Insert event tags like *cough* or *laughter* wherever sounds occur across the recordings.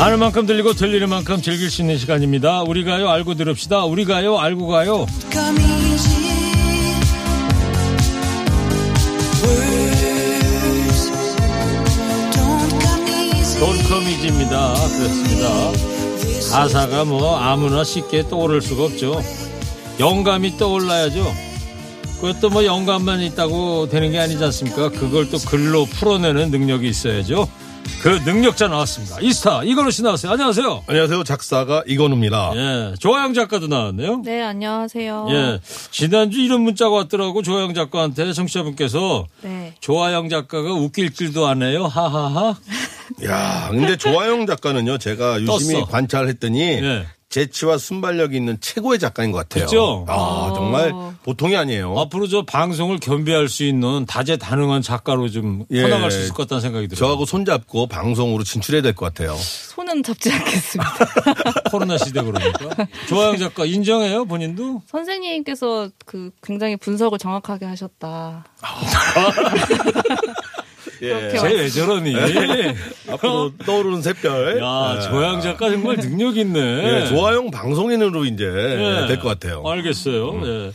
아는 만큼 들리고 들리는 만큼 즐길 수 있는 시간입니다. 우리 가요 알고 들읍시다. 우리 가요 알고 가요. Come easy. Words. Don't come easy. 돌커미지입니다. 그렇습니다. 가사가 뭐 아무나 쉽게 떠오를 수가 없죠 영감이 떠올라야죠 그것도 뭐 영감만 있다고 되는 게 아니지 않습니까 그걸 또 글로 풀어내는 능력이 있어야죠 그 능력자 나왔습니다 이스타 이건우 씨 나왔어요 안녕하세요 안녕하세요. 작사가 이건우입니다. 예 조아영 작가도 나왔네요 네, 안녕하세요. 예 지난주 이런 문자가 왔더라고 조아영 작가한테 청취자분께서 네. 조아영 작가가 웃길 줄도 안 해요 하하하 야, 근데 조아영 작가는요, 제가 유심히 떴어. 관찰했더니 예. 재치와 순발력이 있는 최고의 작가인 것 같아요. 그죠? 아, 정말 보통이 아니에요. 앞으로 저 방송을 겸비할 수 있는 다재다능한 작가로 좀 예. 커나갈 수 있을 것 같다는 생각이 들어요. 저하고 손잡고 방송으로 진출해야 될 것 같아요. 손은 잡지 않겠습니다. *laughs* 코로나 시대 그러니까. 조아영 작가 인정해요 본인도? 선생님께서 그 굉장히 분석을 정확하게 하셨다. *laughs* 그렇게 쟤왜 저러니? 앞으로 떠오르는 샛별. 야 예. 조아영 작가 정말 능력 있네. 예, 조아영 방송인으로 이제 예. 될것 같아요. 알겠어요. 예.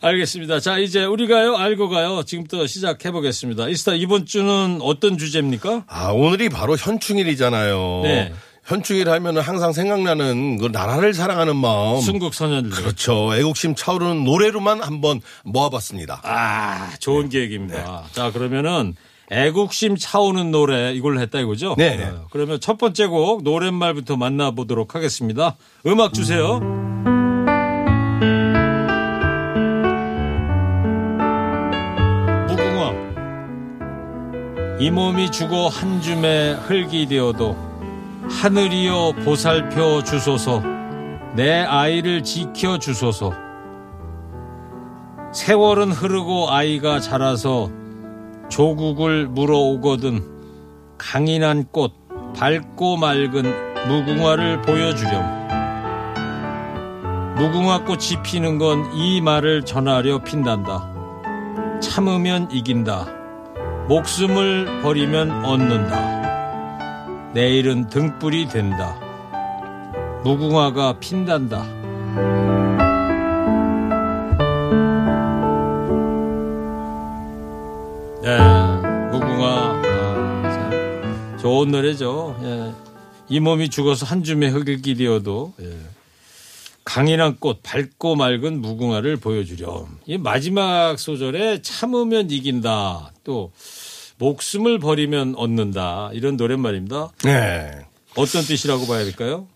알겠습니다. 자 이제 우리가요 알고 가요 지금부터 시작해 보겠습니다. 이스타 이번 주는 어떤 주제입니까? 아, 오늘이 바로 현충일이잖아요. 네. 현충일 하면은 항상 생각나는 그 나라를 사랑하는 마음. 순국 선현들. 그렇죠. 애국심 차오르는 노래로만 한번 모아봤습니다. 아, 좋은 계획입니다. 자, 그러면은 애국심 차오는 노래 이걸로 했다 이거죠? 네. 어, 그러면 첫 번째 곡 노랫말부터 만나보도록 하겠습니다. 음악 주세요. 무궁화. 이 몸이 죽어 한 줌의 흙이 되어도 하늘이여 보살펴 주소서 내 아이를 지켜 주소서 세월은 흐르고 아이가 자라서 조국을 물어오거든 강인한 꽃 밝고 맑은 무궁화를 보여주렴. 무궁화 꽃이 피는 건 이 말을 전하려 핀단다. 참으면 이긴다. 목숨을 버리면 얻는다. 내일은 등불이 된다. 무궁화가 핀단다 좋은 노래죠. 예. 이 몸이 죽어서 한 줌의 흙을 기되어도 예. 강인한 꽃, 밝고 맑은 무궁화를 보여주렴. 이 마지막 소절에 참으면 이긴다. 또 목숨을 버리면 얻는다. 이런 노랫말입니다. 네. 어떤 뜻이라고 봐야 될까요?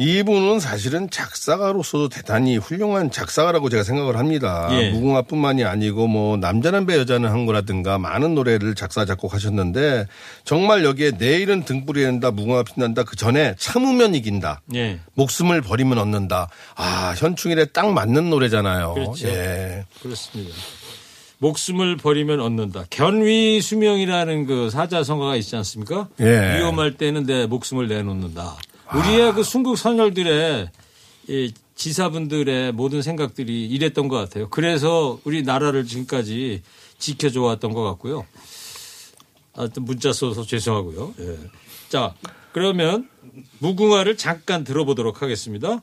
이분은 사실은 작사가로서도 대단히 훌륭한 작사가라고 제가 생각을 합니다. 예. 무궁화뿐만이 아니고 뭐 남자는 배 여자는 한 거라든가 많은 노래를 작사 작곡하셨는데 정말 여기에 내일은 등불이 된다 무궁화 빛난다 그 전에 참으면 이긴다. 예. 목숨을 버리면 얻는다. 아 현충일에 딱 맞는 노래잖아요. 그렇죠. 예. 그렇습니다. 목숨을 버리면 얻는다. 견위 수명이라는 그 사자성가가 있지 않습니까? 예. 위험할 때는 내 목숨을 내놓는다. 우리의 그 순국 선열들의 이 지사분들의 모든 생각들이 이랬던 것 같아요. 그래서 우리 나라를 지금까지 지켜줘 왔던 것 같고요. 하여튼 문자 써서 죄송하고요. 예. 자, 그러면 무궁화를 잠깐 들어보도록 하겠습니다.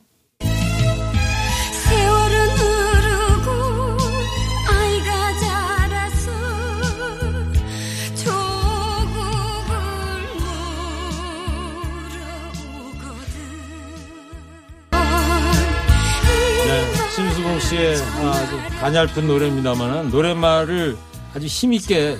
씨의 아주 가냘픈 노래입니다만 노랫말을 아주 힘있게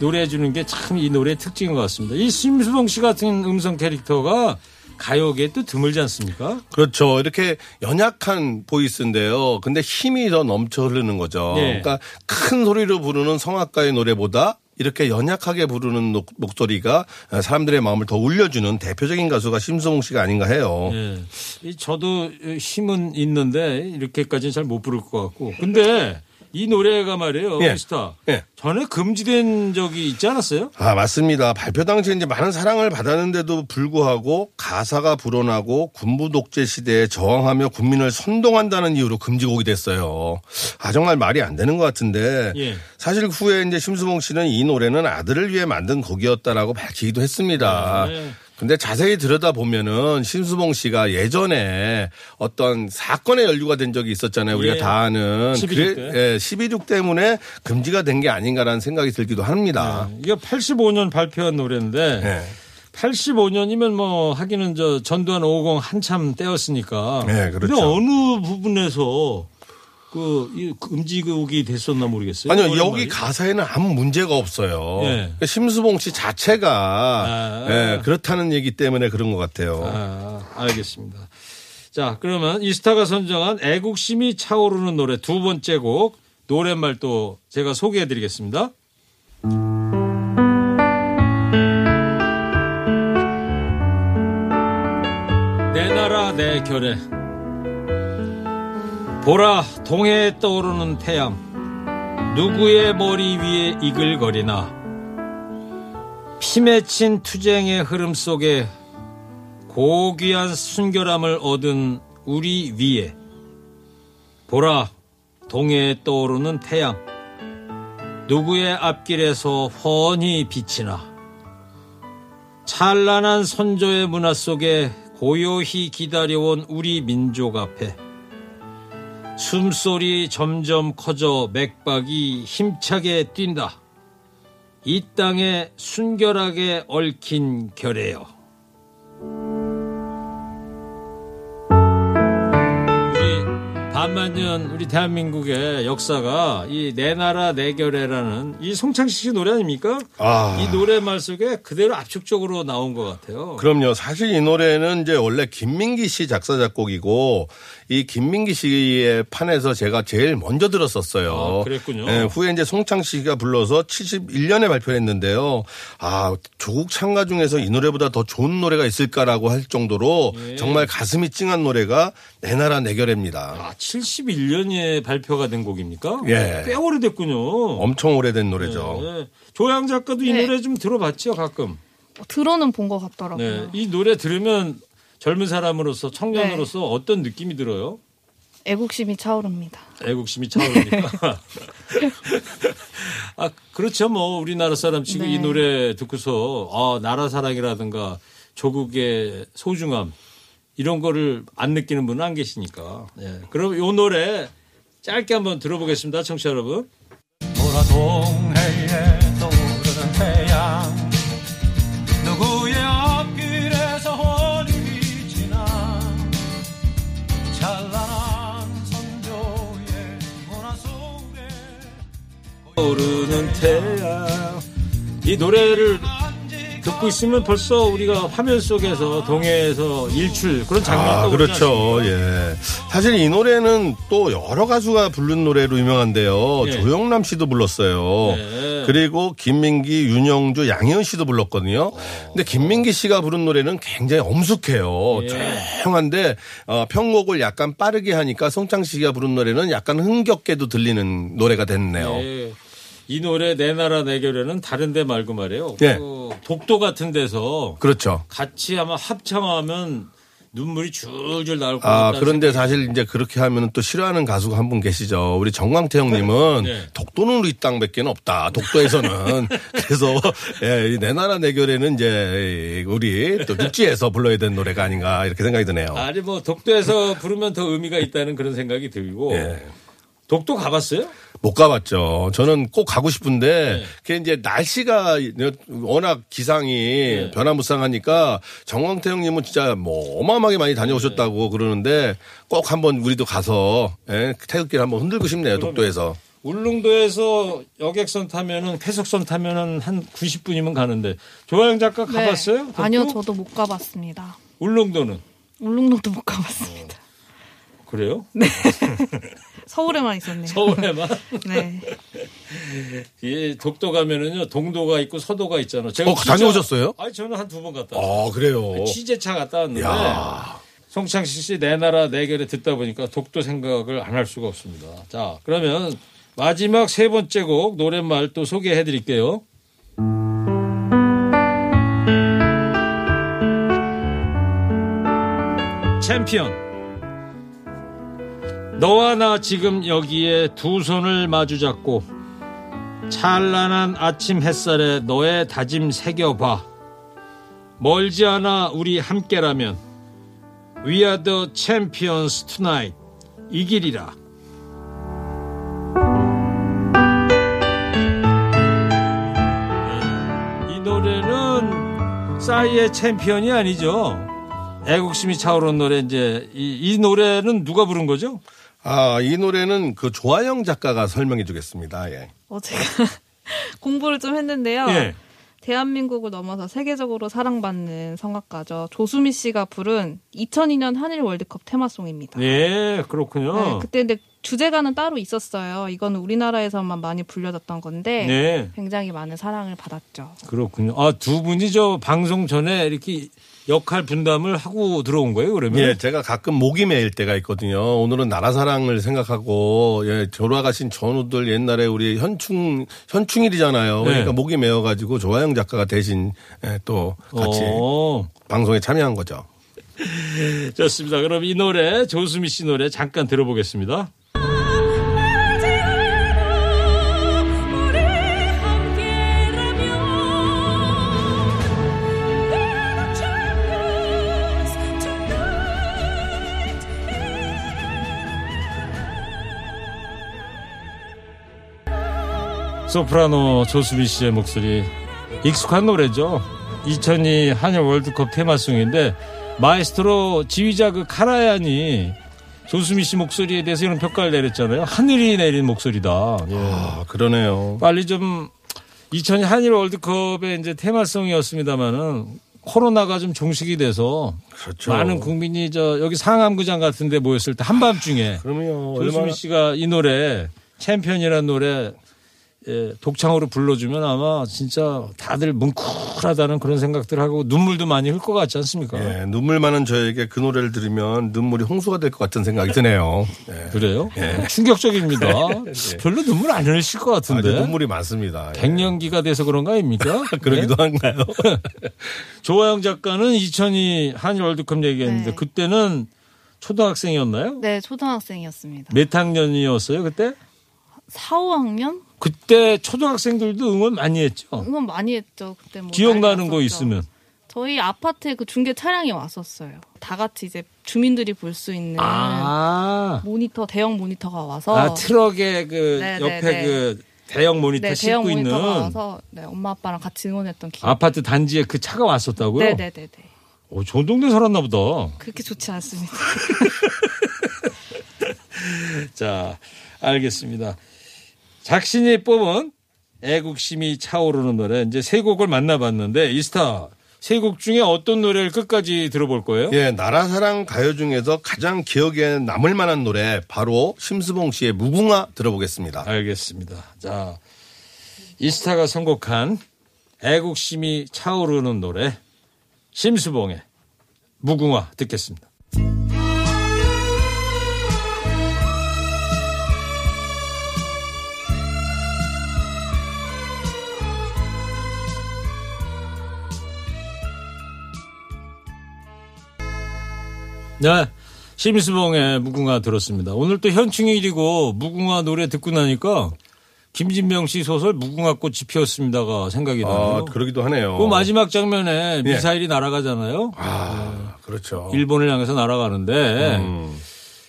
노래해 주는 게 참 이 노래의 특징인 것 같습니다. 이 심수봉 씨 같은 음성 캐릭터가 가요계에 또 드물지 않습니까? 그렇죠. 이렇게 연약한 보이스인데요. 근데 힘이 더 넘쳐 흐르는 거죠. 네. 그러니까 큰 소리로 부르는 성악가의 노래보다 이렇게 연약하게 부르는 녹- 목소리가 사람들의 마음을 더 울려주는 대표적인 가수가 심수봉 씨가 아닌가 해요. 예. 이 저도 힘은 있는데 이렇게까지는 잘 못 부를 것 같고. 근데 이 노래가 말이에요. 예. 미스터. 예. 전에 금지된 적이 있지 않았어요? 아, 맞습니다. 발표 당시에 이제 많은 사랑을 받았는데도 불구하고 가사가 불어나고 군부 독재 시대에 저항하며 국민을 선동한다는 이유로 금지곡이 됐어요. 아, 정말 말이 안 되는 것 같은데. 예. 사실 후에 이제 심수봉 씨는 이 노래는 아들을 위해 만든 곡이었다라고 밝히기도 했습니다. 네. 근데 자세히 들여다보면은 신수봉 씨가 예전에 어떤 사건에 연루가 된 적이 있었잖아요. 우리가 예. 다 아는. 11.6 그래- 때. 예, 12.6 때문에 금지가 된 게 아닌가라는 생각이 들기도 합니다. 이게 85년 발표한 노래인데 예. 85년이면 뭐 하기는 저 전두환 550 한참 때였으니까. 네, 그렇죠. 근데 어느 부분에서 그이 금지곡이 됐었나 모르겠어요. 아니요, 여기 말이. 가사에는 아무 문제가 없어요. 예. 그러니까 심수봉 씨 자체가 아. 예, 그렇다는 얘기 때문에 그런 것 같아요. 아, 알겠습니다. 자, 그러면 이스타가 선정한 애국심이 차오르는 노래 두 번째 곡 노랫말 또 제가 소개해 드리겠습니다. 내 나라 내 결에 보라 동해에 떠오르는 태양. 누구의 머리 위에 이글거리나? 피 맺힌 투쟁의 흐름 속에 고귀한 순결함을 얻은 우리 위에. 보라 동해에 떠오르는 태양. 누구의 앞길에서 훤히 비치나? 찬란한 선조의 문화 속에 고요히 기다려온 우리 민족 앞에 숨소리 점점 커져 맥박이 힘차게 뛴다. 이 땅에 순결하게 얽힌 결에요. 우리 반만년 우리 대한민국의 역사가 이 내 나라 내 결에라는 이 송창식 씨 노래 아닙니까? 아. 이 노래 말 속에 그대로 압축적으로 나온 것 같아요. 그럼요. 사실 이 노래는 이제 원래 김민기 씨 작사 작곡이고 이 김민기 씨의 판에서 제가 제일 먼저 들었었어요. 아, 그랬군요. 예, 후에 이제 송창 씨가 불러서 71년에 발표했는데요. 아, 조국 창가 중에서 이 노래보다 더 좋은 노래가 있을까라고 할 정도로 예. 정말 가슴이 찡한 노래가 내 나라 내 결입니다. 아, 71년에 발표가 된 곡입니까? 예. 꽤 오래됐군요. 엄청 오래된 노래죠. 네. 조양 작가도 이 네. 노래 좀 들어봤죠, 가끔. 들어는 본 것 같더라고요. 네. 이 노래 들으면 젊은 사람으로서 청년으로서 네. 어떤 느낌이 들어요? 애국심이 차오릅니다. 애국심이 차오르니까. *laughs* 아, 그렇죠. 뭐, 우리나라 사람 지금 네. 이 노래 듣고서, 아, 나라 사랑이라든가 조국의 소중함, 이런 거를 안 느끼는 분은 안 계시니까. 예. 그럼 요 노래 짧게 한번 들어보겠습니다. 청취자 여러분. 오르는 태양. 이 노래를 듣고 있으면 벌써 우리가 화면 속에서 동해에서 일출 그런 장면이 아, 그렇죠. 예. 사실 이 노래는 또 여러 가수가 부른 노래로 유명한데요. 예. 조영남 씨도 불렀어요. 네. 그리고 김민기, 윤영주, 양희은 씨도 불렀거든요. 근데 김민기 씨가 부른 노래는 굉장히 엄숙해요. 예. 조용한데 어, 편곡을 약간 빠르게 하니까 송창 씨가 부른 노래는 약간 흥겹게도 들리는 노래가 됐네요. 예. 이 노래 내 나라 내 결에는 다른 데 말고 말이에요. 예. 그 독도 같은 데서 그렇죠. 같이 아마 합창하면 눈물이 줄줄 나올 것 아, 같다. 그런데 사실 이제 그렇게 하면 또 싫어하는 가수가 한 분 계시죠. 우리 정광태 형님은 *laughs* 네. 독도는 우리 땅 밖에 없다. 독도에서는. *laughs* 그래서 예, 이내 나라 내 결에는 이제 우리 또 육지에서 불러야 되는 노래가 아닌가 이렇게 생각이 드네요. 아니 뭐 독도에서 부르면 더 의미가 있다는 그런 생각이 들고 예. 독도 가봤어요? 못 가봤죠. 저는 꼭 가고 싶은데 네. 그게 이제 날씨가 워낙 기상이 네. 변화무쌍하니까 정광태 형님은 진짜 뭐 어마어마하게 많이 다녀오셨다고 그러는데 꼭 한번 우리도 가서 예, 태극기를 한번 흔들고 싶네요. 독도에서. 울릉도에서 여객선 타면은 쾌속선 타면은 한 90분이면 가는데 조아영 작가 네. 가봤어요? 독도? 아니요, 저도 못 가봤습니다. 울릉도는 울릉도도 못 가봤습니다. 그래요? *laughs* 서울에만 있었네요. 서울에만 *laughs* 네. 이 독도 가면은요 동도가 있고 서도가 있잖아. 제가 어, 다녀오셨어요? 아니 저는 한 두 번 갔다. 왔어요. 아, 그래요. 취재차 갔다 왔는데 야. 송창식 씨 내 나라 내 결에 듣다 보니까 독도 생각을 안 할 수가 없습니다. 자 그러면 마지막 세 번째 곡 노랫말 또 소개해 드릴게요. 챔피언 너와 나 지금 여기에 두 손을 마주 잡고 찬란한 아침 햇살에 너의 다짐 새겨봐. 멀지 않아 우리 함께라면 We are the champions tonight. 이길이라. 이 노래는 싸이의 챔피언이 아니죠. 애국심이 차오르는 노래 이제 이, 이 노래는 누가 부른 거죠? 아, 이 노래는 그 조아영 작가가 설명해 주겠습니다. 예. 어, 제가 *laughs* 공부를 좀 했는데요. 예. 대한민국을 넘어서 세계적으로 사랑받는 성악가죠. 조수미 씨가 부른 2002년 한일 월드컵 테마송입니다. 예, 그렇군요. 네, 그때 근데 주제가는 따로 있었어요. 이거는 우리나라에서만 많이 불려졌던 건데 네. 굉장히 많은 사랑을 받았죠. 그렇군요. 아, 두 분이 저 방송 전에 이렇게 역할 분담을 하고 들어온 거예요, 그러면? 예, 제가 가끔 목이 메일 때가 있거든요. 오늘은 나라 사랑을 생각하고 예, 돌아가신 전우들 옛날에 우리 현충 현충일이잖아요. 그러니까 네. 목이 메어 가지고 조아영 작가가 대신 예, 또 같이 어, 방송에 참여한 거죠. *laughs* 좋습니다. 그럼 이 노래, 조수미 씨 노래 잠깐 들어보겠습니다. 소프라노 조수미 씨의 목소리 익숙한 노래죠. 2002 한일 월드컵 테마송인데 마에스트로 지휘자 그 카라얀이 조수미 씨 목소리에 대해서 이런 평가를 내렸잖아요. 하늘이 내린 목소리다. 예. 아, 그러네요. 빨리 좀 2002 한일 월드컵의 이제 테마송이었습니다만은 코로나가 좀 종식이 돼서 그렇죠. 많은 국민이 저 여기 상암구장 같은데 모였을 때 한밤중에 그러면 얼마나 조수미 씨가 이 노래 챔피언이라는 노래 예, 독창으로 불러주면 아마 진짜 다들 뭉클하다는 그런 생각들 하고 눈물도 많이 흘 것 같지 않습니까? 예, 눈물 많은 저에게 그 노래를 들으면 눈물이 홍수가 될 것 같은 생각이 드네요. 예. 그래요? *laughs* 충격적입니다. *laughs* 별로 눈물 안 흘리실 것 같은데. 눈물이 많습니다. 예. 갱년기가 돼서 그런 거 아닙니까? *laughs* 그러기도 네? 한가요? 조아영 작가는 2002 한일 월드컵 얘기했는데 네. 그때는 초등학생이었나요? 네, 초등학생이었습니다. 몇 학년이었어요 그때? 4, 5학년? 그때 초등학생들도 응원 많이 했죠. 응원 많이 했죠. 그때 뭐 기억나는 거. 있으면. 저희 아파트에 그 중계 차량이 왔었어요. 다 같이 이제 주민들이 볼 수 있는 아, 모니터 대형 모니터가 와서 아 트럭에 그 네, 옆에 네, 네. 그 대형 모니터 네, 싣고 대형 있는 와서 네, 엄마 아빠랑 같이 응원했던 기억. 아파트 단지에 그 차가 왔었다고요? 네, 네, 네, 네. 오, 좋은 동네 살았나 보다. 그렇게 좋지 않습니다. *laughs* 자, 알겠습니다. 작신이 뽑은 애국심이 차오르는 노래 이제 세 곡을 만나봤는데 이스타 세 곡 중에 어떤 노래를 끝까지 들어볼 거예요? 예, 나라 사랑 가요 중에서 가장 기억에 남을 만한 노래 바로 심수봉 씨의 무궁화 들어보겠습니다. 알겠습니다. 자, 이스타가 선곡한 애국심이 차오르는 노래 심수봉의 무궁화 듣겠습니다. 네. 심수봉의 무궁화 들었습니다. 오늘 또 현충일이고 무궁화 노래 듣고 나니까 김진명 씨 소설 무궁화꽃이 피었습니다가 생각이 아, 나요. 그러기도 하네요. 그 마지막 장면에 예. 미사일이 날아가잖아요. 아, 그렇죠. 일본을 향해서 날아가는데 음.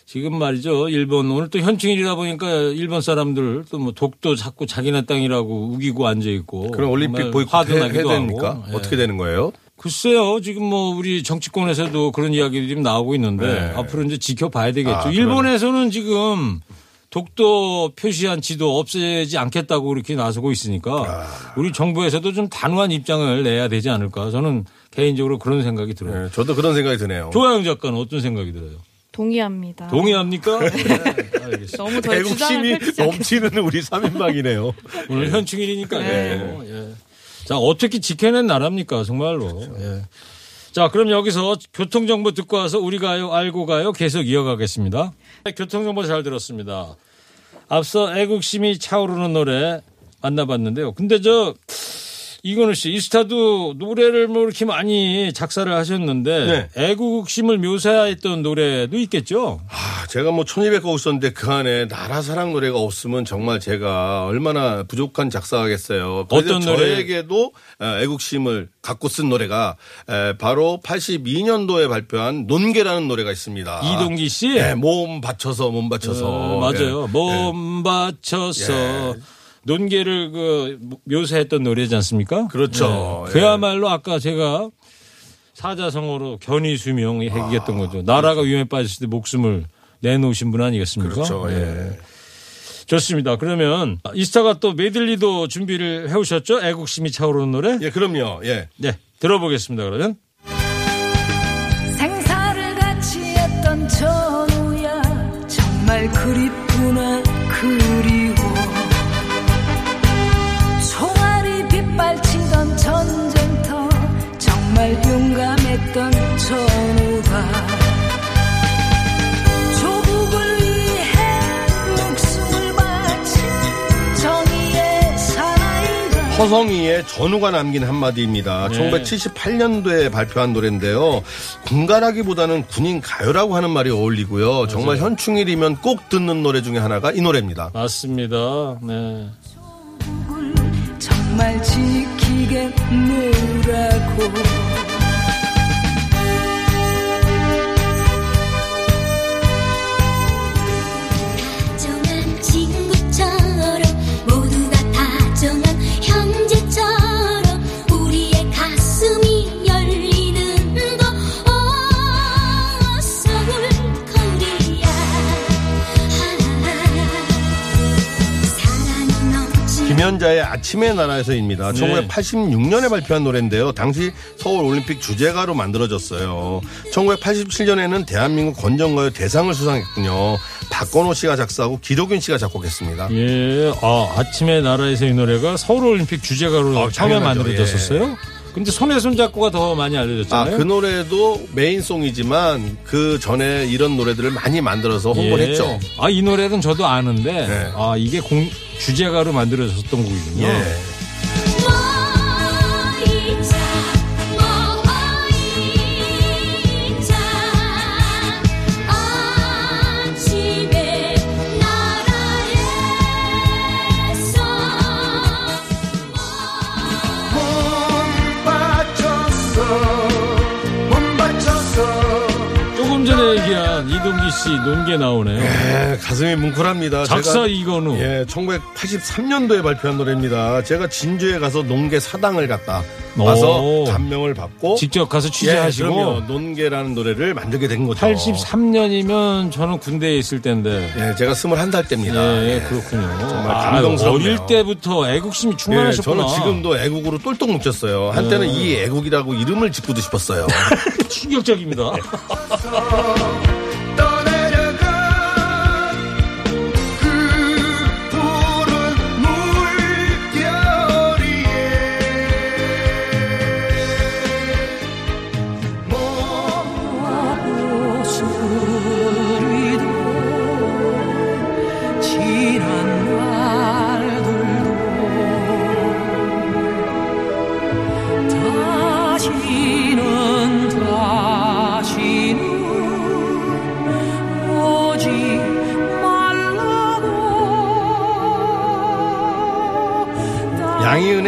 지금 말이죠. 일본 오늘 또 현충일이다 보니까 일본 사람들 또 뭐 독도 자꾸 자기네 땅이라고 우기고 앉아 있고 그럼 올림픽 보이콧 화도 해, 해야 나기도 됩니까? 하고. 예. 어떻게 되는 거예요? 글쎄요. 지금 뭐 우리 정치권에서도 그런 이야기들이 나오고 있는데 네. 앞으로 이제 지켜봐야 되겠죠. 아. 일본에서는 지금 독도 표시한 지도 없애지 않겠다고 그렇게 나서고 있으니까 우리 정부에서도 좀 단호한 입장을 내야 되지 않을까 저는 개인적으로 그런 생각이 들어요. 네, 저도 그런 생각이 드네요. 조아영 작가는 어떤 생각이 들어요? 동의합니다. 동의합니까? 네, 알겠습니다. 너무 주장을 애국심이 넘치는 우리 3인방이네요. 오늘 현충일이니까요. 네. 예. 자, 어떻게 지켜낸 나라입니까, 정말로. 예. 자, 그럼 여기서 교통정보 듣고 와서 우리 가요, 알고 가요 계속 이어가겠습니다. 네, 교통정보 잘 들었습니다. 앞서 애국심이 차오르는 노래 만나봤는데요. 근데 저, 이건우 씨, 이스타도 노래를 뭐 이렇게 많이 작사를 하셨는데 애국심을 묘사했던 노래도 있겠죠? 아, 제가 뭐 1200곡 썼는데 그 안에 나라 사랑 노래가 없으면 정말 제가 얼마나 부족한 작사하겠어요. 어떤 노래? 저에게도 에, 애국심을 갖고 쓴 노래가 에, 바로 82년도에 발표한 논개라는 노래가 있습니다. 이동기 씨? 네, 몸 받쳐서 몸 받쳐서. 어, 맞아요. 예. 몸 바쳐서 논개를 그 묘사했던 노래지 않습니까? 그렇죠. 예. 그야말로 아까 제가 사자성어로 견이수명 얘기했던 거죠. 나라가 위험에 빠졌을 때 목숨을 내놓으신 분 아니겠습니까? 그렇죠. 예. 좋습니다. 그러면 이스타가 또 메들리도 준비를 해오셨죠? 애국심이 차오르는 노래? 예, 그럼요. 예. 네, 들어보겠습니다. 그러면. 생사를 같이 했던 전우야 정말 그립 허성이의 전우가 남긴 한마디입니다. 네. 1978년도에 발표한 노래인데요. 군가라기보다는 군인 가요라고 하는 말이 어울리고요. 정말 현충일이면 꼭 듣는 노래 중에 하나가 이 노래입니다. 맞습니다. 네. 정말 지키겠노라고 김연자의 아침의 나라에서입니다. 네. 1986년에 발표한 노래인데요. 당시 서울 올림픽 주제가로 만들어졌어요. 1987년에는 대한민국 건전가요 대상을 수상했군요. 박건호 씨가 작사하고 기록윤 씨가 작곡했습니다. 예, 아, 아침의 나라에서 이 노래가 서울 올림픽 주제가로 아, 처음에. 만들어졌었어요. 근데 손혜손 작곡가 더 많이 아, 알려졌잖아요. 그 노래도 메인송이지만 그 전에 이런 노래들을 많이 만들어서 홍보를 예. 했죠. 아, 이 노래는 저도 아는데, 네. 아, 이게 공, 주제가로 만들어졌던 곡이군요. 예. 얘기한 이동기 씨 논개 나오네요. 예, 가슴이 뭉클합니다. 작사 제가 이건우. 예, 1983년도에 발표한 노래입니다. 제가 진주에 가서 농계 사당을 갔다 와서 오. 감명을 받고 직접 가서 예, 취재하시고. 그럼요. 논계라는 노래를 만들게 된 거죠. 83년이면 저는 군대에 있을 때인데. 예, 제가 21살 때입니다. 예, 예. 그렇군요. 정말 아, 감동스럽네요. 어릴 때부터 애국심이 예, 충만하셨구나. 저는 지금도 애국으로 똘똘 뭉쳤어요. 한때는 이 애국이라고 이름을 짓고도 싶었어요. *laughs* 충격적입니다. *laughs*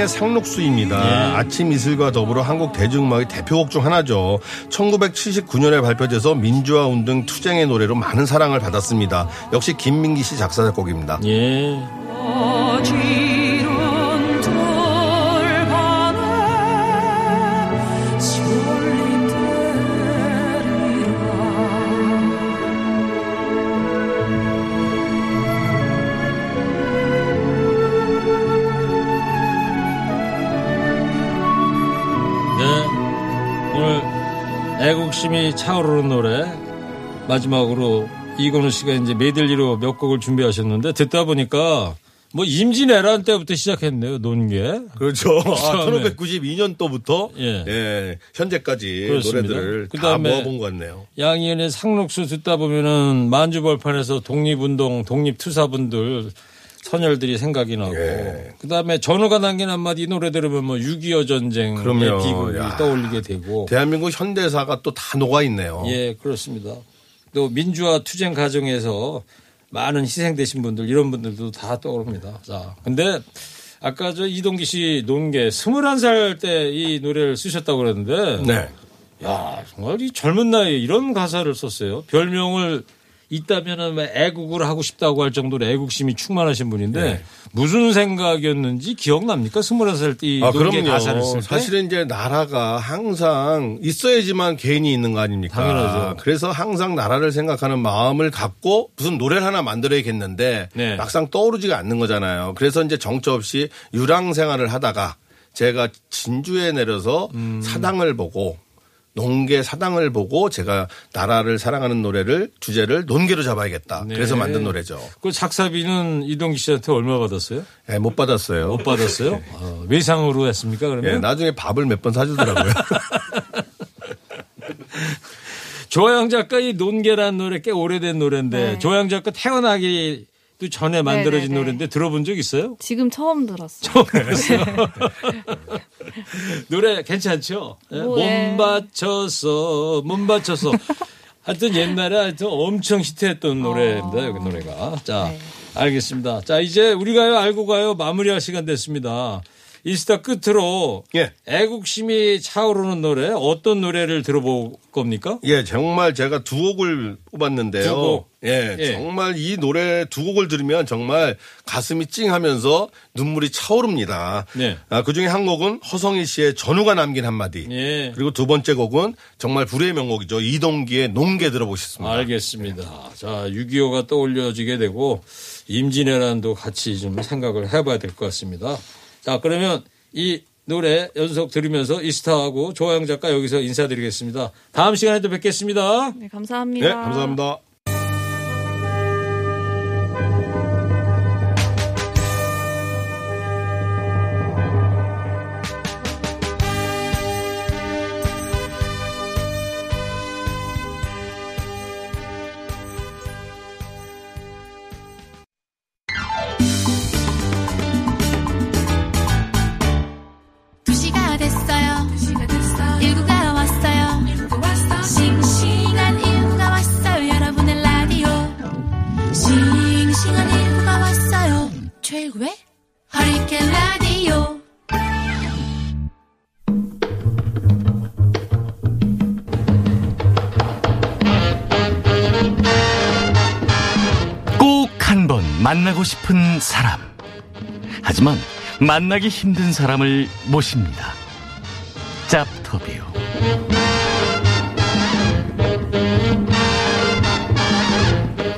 상록수입니다. 아침 이슬과 더불어 한국 대중음악의 대표곡 중 하나죠. 1979년에 발표돼서 민주화 운동 투쟁의 노래로 많은 사랑을 받았습니다. 역시 김민기 씨 작사 작곡입니다. 예. 애국심이 차오르는 노래 마지막으로 이건우 씨가 이제 메들리로 몇 곡을 준비하셨는데 듣다 보니까 뭐 임진왜란 때부터 시작했네요 논게 그렇죠. 아, *laughs* 처음에. 1592년도부터 예. 예. 현재까지 그렇습니다. 노래들을 다 그다음에 모아본 것 같네요. 양희은의 상록수 듣다 보면은 만주벌판에서 독립운동 독립투사분들 선열들이 생각이 나고 예. 그다음에 전우가 남긴 한마디 이 노래 들으면 뭐 6.25 전쟁의 그럼요. 비극이 야. 떠올리게 되고 대한민국 현대사가 또 다 녹아 있네요. 예, 그렇습니다. 또 민주화 투쟁 과정에서 많은 희생되신 분들 이런 분들도 다 떠오릅니다. 자, 근데 아까 저 이동기 씨 논게 21살 때 이 노래를 쓰셨다고 그랬는데 네. 야, 정말 이 젊은 나이에 이런 가사를 썼어요. 별명을 있다면은 뭐 애국을 하고 싶다고 할 정도로 애국심이 충만하신 분인데 네. 무슨 생각이었는지 기억납니까? 21살 때이 아, 그럼요. 가사를 쓸 때? 사실은 이제 나라가 항상 있어야지만 개인이 있는 거 아닙니까? 당연하죠. 그래서 항상 나라를 생각하는 마음을 갖고 무슨 노래를 하나 만들어야겠는데 네. 막상 떠오르지가 않는 거잖아요. 그래서 이제 정처 없이 유랑 생활을 하다가 제가 진주에 내려서 음. 사당을 보고 농계 사당을 보고 제가 나라를 사랑하는 노래를 주제를 논계로 잡아야겠다. 네. 그래서 만든 노래죠. 그 작사비는 이동기 씨한테 얼마 받았어요? 예, 못 받았어요. 못 받았어요? *laughs* 어, 외상으로 했습니까? 예, 그러면 나중에 밥을 몇 번 사주더라고요. *laughs* 조양 작가 이 논계란 노래 꽤 오래된 노래인데 네. 조양 작가 태어나기 도 전에 만들어진 네네네. 노래인데 들어본 적 있어요? 지금 처음 들었어요. 처음 들었어요. *laughs* 노래 괜찮죠? 예? 뭐, 예. 몸 받쳐서 몸 받쳐서 하여튼 옛날에 하여튼 엄청 히트했던 노래입니다. 여기 노래가. 자, 네. 알겠습니다. 자, 이제 우리가요 알고 가요 마무리할 시간 됐습니다. 이스타 끝으로 예. 애국심이 차오르는 노래 어떤 노래를 들어볼 겁니까? 예, 정말 제가 두 곡을 뽑았는데요. 두 곡. 예, 예. 정말 이 노래 두 곡을 들으면 정말 가슴이 찡하면서 눈물이 차오릅니다. 네. 아, 그 중에 한 곡은 허성희 씨의 전우가 남긴 한마디. 예. 그리고 두 번째 곡은 정말 불의 명곡이죠. 이동기의 농계 들어보셨습니다. 알겠습니다. 자, 6.25가 떠올려지게 되고 임진왜란도 같이 좀 생각을 해봐야 될 것 같습니다. 자, 그러면 이 노래 연속 들으면서 이스타하고 조영 작가 여기서 인사드리겠습니다. 다음 시간에 또 뵙겠습니다. 네, 감사합니다. 네, 감사합니다. 만나고 싶은 사람. 하지만 만나기 힘든 사람을 모십니다. 짭터뷰.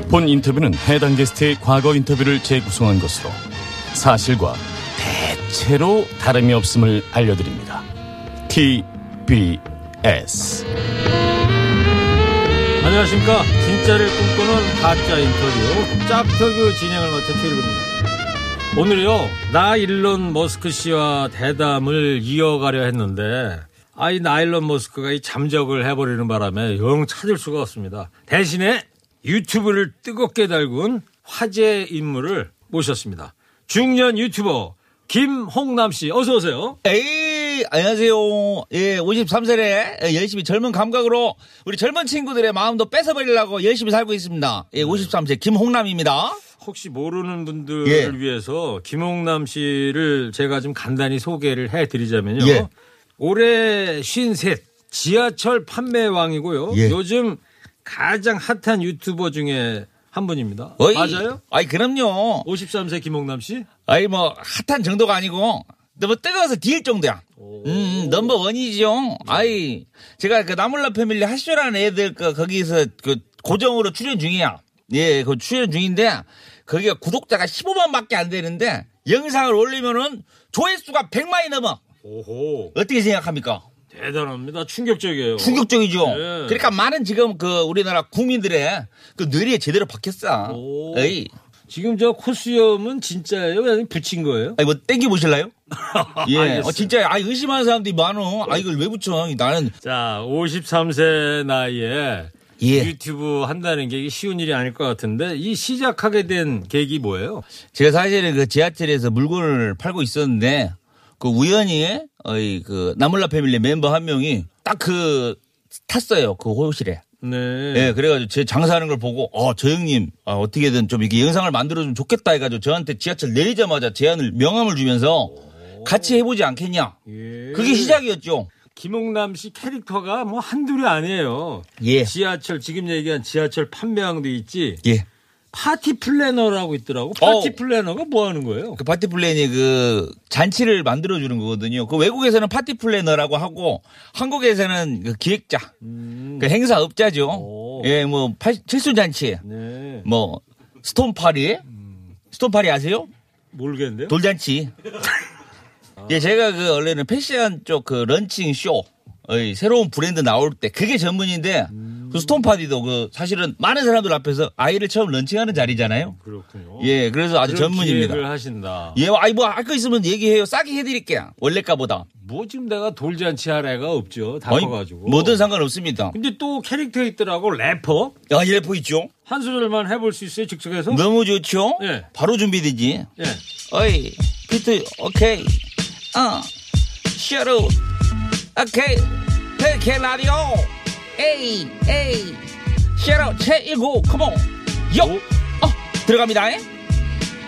본 인터뷰는 해당 게스트의 과거 인터뷰를 재구성한 것으로 사실과 대체로 다름이 없음을 알려드립니다. TBS. 안녕하십니까. 진짜를 꿈꾸는 가짜 인터뷰 짝터뷰 진행을 맡은 최일구입니다. 오늘요, 나 일론 머스크 씨와 대담을 이어가려 했는데, 아이 나일론 머스크가 이 잠적을 해버리는 바람에 영 찾을 수가 없습니다. 대신에 유튜브를 뜨겁게 달군 화제 인물을 모셨습니다. 중년 유튜버 김홍남 씨, 어서 오세요. 에이, 안녕하세요. 예, 53세에 열심히 젊은 감각으로 우리 젊은 친구들의 마음도 뺏어버리려고 열심히 살고 있습니다. 예, 53세 김홍남입니다. 혹시 모르는 분들을 예. 위해서 김홍남 씨를 제가 좀 간단히 소개를 해드리자면요. 예. 올해 53 지하철 판매왕이고요. 예. 요즘 가장 핫한 유튜버 중에 한 분입니다. 어이, 맞아요? 아이, 그럼요. 53세 김홍남 씨? 아이, 뭐, 핫한 정도가 아니고, 너무 뜨거워서 딜 정도야. 음, 넘버 원이죠. 아이, 제가 그 나몰라 패밀리 하쇼라는 애들 그, 거기서 그 고정으로 출연 중이야. 예, 그 출연 중인데, 거기가 구독자가 15만 밖에 안 되는데, 영상을 올리면은 조회수가 100만이 넘어. 오호. 어떻게 생각합니까? 대단합니다. 충격적이에요. 충격적이죠. 예. 그러니까 많은 지금 그 우리나라 국민들의 그 뇌리에 제대로 박혔어. 오. 에이. 지금 저 코수염은 진짜예요? 아니면 붙인 거예요? 아니 뭐 땡겨 보실래요? *laughs* 예. 어, 진짜 아 의심하는 사람들이 많어. 아 이걸 왜 붙여? 나는 자, 53세 나이에 예. 유튜브 한다는 게 쉬운 일이 아닐 것 같은데 이 시작하게 된 계기 뭐예요? 제가 사실은 그 지하철에서 물건을 팔고 있었는데 그 우연히 어이 그 나물라 패밀리 멤버 한 명이 딱 그 탔어요 그 호실에. 네. 예, 그래가지고 제 장사하는 걸 보고 어저 형님 아, 어떻게든 좀 이렇게 영상을 만들어주면 좋겠다 해가지고 저한테 지하철 내리자마자 제안을 명함을 주면서 같이 해보지 않겠냐. 예. 그게 시작이었죠. 김홍남 씨 캐릭터가 뭐 한둘이 아니에요. 예. 지하철 지금 얘기한 지하철 판매왕도 있지. 예. party planner라고 있더라고. 파티 어. 플래너가 뭐 하는 거예요? 그 파티 플랜이 그 잔치를 만들어 주는 거거든요. 그 외국에서는 파티 플래너라고 하고 한국에서는 그 기획자, 그 행사업자죠. 오. 예, 뭐 칠순 잔치, 네. 뭐 stone party, stone party 아세요? 모르겠는데요. 돌잔치. *laughs* 예, 제가 그 원래는 패션 쪽 그 launching show, 어이, 새로운 브랜드 나올 때 그게 전문인데 그 stone party도 그 사실은 많은 사람들 앞에서 아이를 처음 launching하는 자리잖아요. 그렇군요. 예, 그래서 아주 전문입니다. 기획을 하신다. 예, 아이 뭐할 거 있으면 얘기해요. 싸게 해드릴게요. 원래가보다. 뭐 지금 내가 돌잔치 할 애가 없죠. 다 아니, 커가지고. 뭐든 상관없습니다. 근데 또 캐릭터 있더라고 래퍼. 아, 예포 있죠? 한 소절만 해볼 수 있어요 즉석에서? 너무 좋죠? 예. 바로 준비되지. 예. 어이, 비트, 오케이. 어, 셔로, 오케이. 백해 라디오. 에이, 에이. 셔로, 최일구, 컴온. 요! 어, 들어갑니다. 에?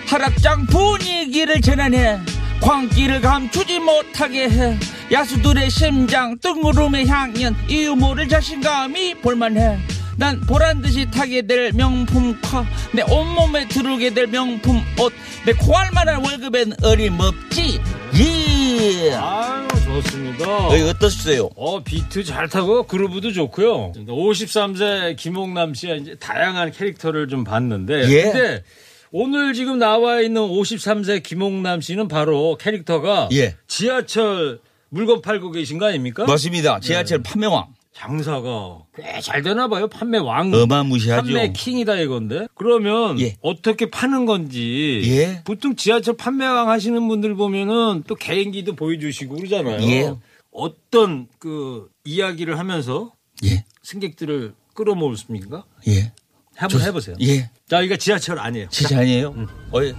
하락장 분위기를 전환해. 광기를 감추지 못하게 해. 야수들의 심장, 뜬구름의 향연, 이 유모를 자신감이 볼만해. 난 보란 듯이 타게 될 명품 카, 내 온몸에 두르게 될 명품 옷, 내 코알만한 월급엔 어림없지. 예. 아유 좋습니다. 어이, 어떠셨어요? 어 비트 잘 타고 그루브도 좋고요. 53세 김홍남 씨의 이제 다양한 캐릭터를 좀 봤는데, 예. 근데 오늘 지금 나와 있는 53세 김홍남 씨는 바로 캐릭터가 예. 지하철 물건 팔고 계신 거 아닙니까? 맞습니다. 지하철 판매왕. 장사가 꽤 잘 되나 봐요. 판매 왕. 어마무시하죠. 판매 킹이다 이건데. 그러면 예. 어떻게 파는 건지. 예. 보통 지하철 판매왕 하시는 분들 보면은 또 개인기도 보여주시고 그러잖아요. 예. 어떤 그 이야기를 하면서 예. 승객들을 끌어모습니까? 예. 한번 좋- 해보세요. 예. 자, 이거 지하철 아니에요. 진짜 아니에요? 어이.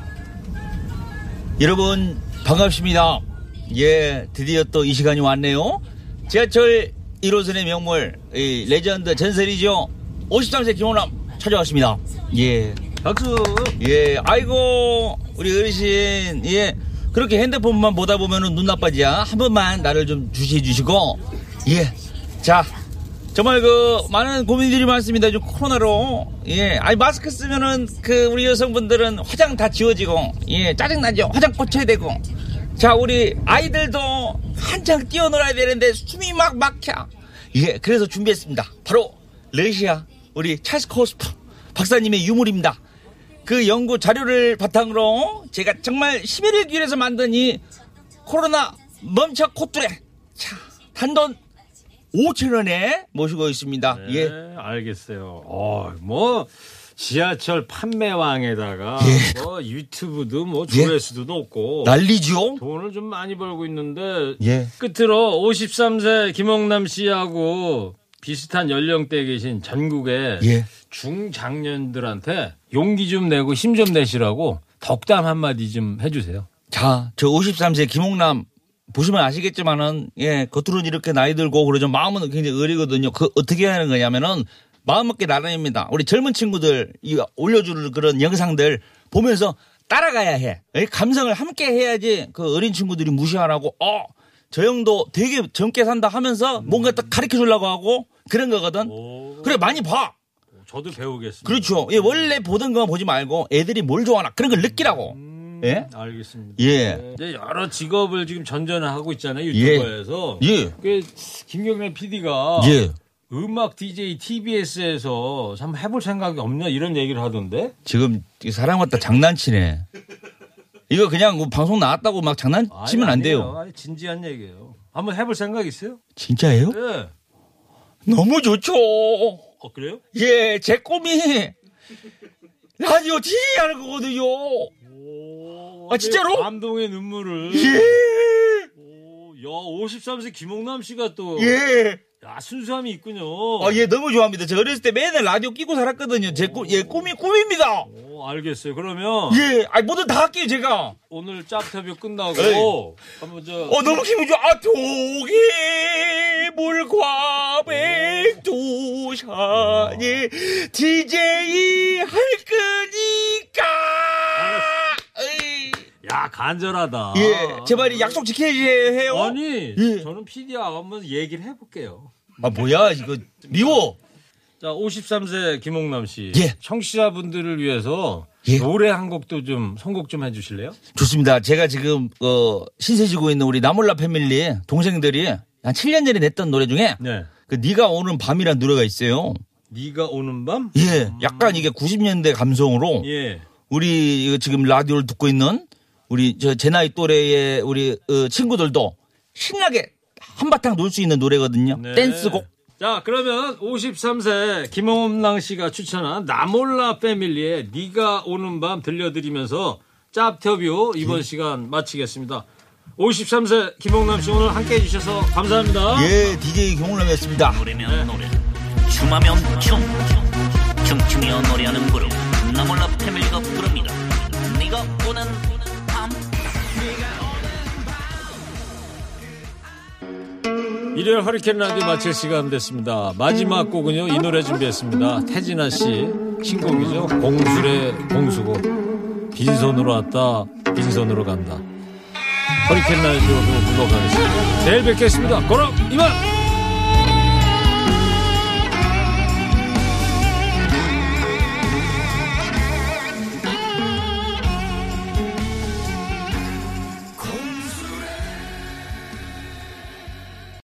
여러분, 반갑습니다. 예, 드디어 또 이 시간이 왔네요. 지하철 1호선의 명물, 이 레전드 전설이죠. 53세 김호남 찾아왔습니다. 예. 박수. 예, 아이고, 우리 어르신, 예. 그렇게 핸드폰만 보다 보면은 눈 나빠지야. 한 번만 나를 좀 주시해 주시고, 예. 자, 정말 그, 많은 고민들이 많습니다. 좀 코로나로. 예. 아니, 마스크 쓰면은 그, 우리 여성분들은 화장 다 지워지고, 예. 짜증 나죠? 화장 고쳐야 되고. 자, 우리 아이들도 한창 뛰어놀아야 되는데 숨이 막 막혀. 예. 그래서 준비했습니다. 바로, 러시아, 우리 찰스 코스프 박사님의 유물입니다. 그 연구 자료를 바탕으로 제가 정말 11일 길에서 만든 이 코로나 멈춰 코뚜레. 자, 단돈 5천 원에 모시고 있습니다. 네, 예. 알겠어요. 어, 뭐 지하철 판매왕에다가 예. 뭐 유튜브도 뭐 예. 조회수도 높고 난리죠? 돈을 좀 많이 벌고 있는데 예. 끝으로 53세 김홍남 씨하고 비슷한 연령대에 계신 전국의 예. 중장년들한테 용기 좀 내고 힘 좀 내시라고 덕담 한마디 좀 해주세요. 자, 저 53세 김홍남 보시면 아시겠지만은 예, 겉으로는 이렇게 나이 들고 그러죠. 마음은 굉장히 어리거든요. 그 어떻게 하는 거냐면은 마음먹기 나름입니다. 우리 젊은 친구들 이 올려주는 그런 영상들 보면서 따라가야 해. 예, 감성을 함께 해야지 그 어린 친구들이 무시하라고 어, 저 형도 되게 젊게 산다 하면서 뭔가 딱 가르쳐 주려고 하고 그런 거거든. 그래 많이 봐. 저도 배우겠습니다. 그렇죠. 예, 원래 보던 것만 보지 말고 애들이 뭘 좋아하나 그런 걸 느끼라고. 예? 알겠습니다. 예. 네, 이제 여러 직업을 지금 전전을 하고 있잖아요 예. 유튜버에서. 예. 그 김경래 PD가 예. 음악 DJ TBS에서 한번 해볼 생각이 없냐 이런 얘기를 하던데. 지금 이 사람 갖다 장난치네. 이거 그냥 뭐 방송 나왔다고 막 장난치면 아니, 안 돼요. 아니, 진지한 얘기예요. 한번 해볼 생각 있어요? 진짜예요? 예. 너무 좋죠. 어, 그래요? 예, 제 꿈이 라디오 DJ 하는 거거든요. 아, 진짜로? 감동의 눈물을. 예. 오, 야, 53세 김홍남 씨가 또. 예. 야, 순수함이 있군요. 아, 예, 너무 좋아합니다. 저 어렸을 때 맨날 라디오 끼고 살았거든요. 제 꿈, 예, 꿈이 꿈입니다. 오, 알겠어요. 그러면. 예, 아, 뭐든 다 할게요, 제가. 오늘 짭터뷰 끝나고. 에이. 한번 저. 어, 너무 기분 좋아. 아, 독이 물과 백두산이 DJ 할 거니까. 에이. 야, 간절하다. 예, 제발 이 약속 지켜야 해요. 아니, 예. 저는 PD하고 한번 얘기를 해볼게요. 아, 뭐야, 이거, 미워. 자, 53세 김홍남 씨. 예. 청취자분들을 위해서 예. 노래 한 곡도 좀 선곡 좀 해주실래요? 좋습니다. 제가 지금, 어, 신세 지고 있는 우리 나몰라 패밀리 동생들이 한 7년 전에 냈던 노래 중에 네. 그 네가 오는 밤이란 노래가 있어요. 네가 오는 밤? 예, 약간 이게 90년대 감성으로 예. 우리 지금 라디오를 듣고 있는 우리 저 제 나이 또래의 우리 어, 친구들도 신나게 한바탕 놀 수 있는 노래거든요. 네. 댄스곡. 자, 그러면 53세 김홍남 씨가 추천한 나몰라 패밀리의 네가 오는 밤 들려드리면서 짭터뷰 이번 시간 마치겠습니다. 53세 김홍남 씨 오늘 함께 해 주셔서 감사합니다. 예, DJ 경훈남이었습니다. 노래면 노래 춤하면 춤 춤추며 노래하는 그룹 나몰라 패밀리가 부릅니다 네가 오는 일요일 허리케인 라디오 마칠 시간 됐습니다. 마지막 곡은요, 이 노래 준비했습니다. 태진아 씨 신곡이죠. 공술의 공수고. 빈손으로 왔다, 빈손으로 간다. 허리케인 라디오로 불러가겠습니다. 내일 뵙겠습니다. 그럼 이만!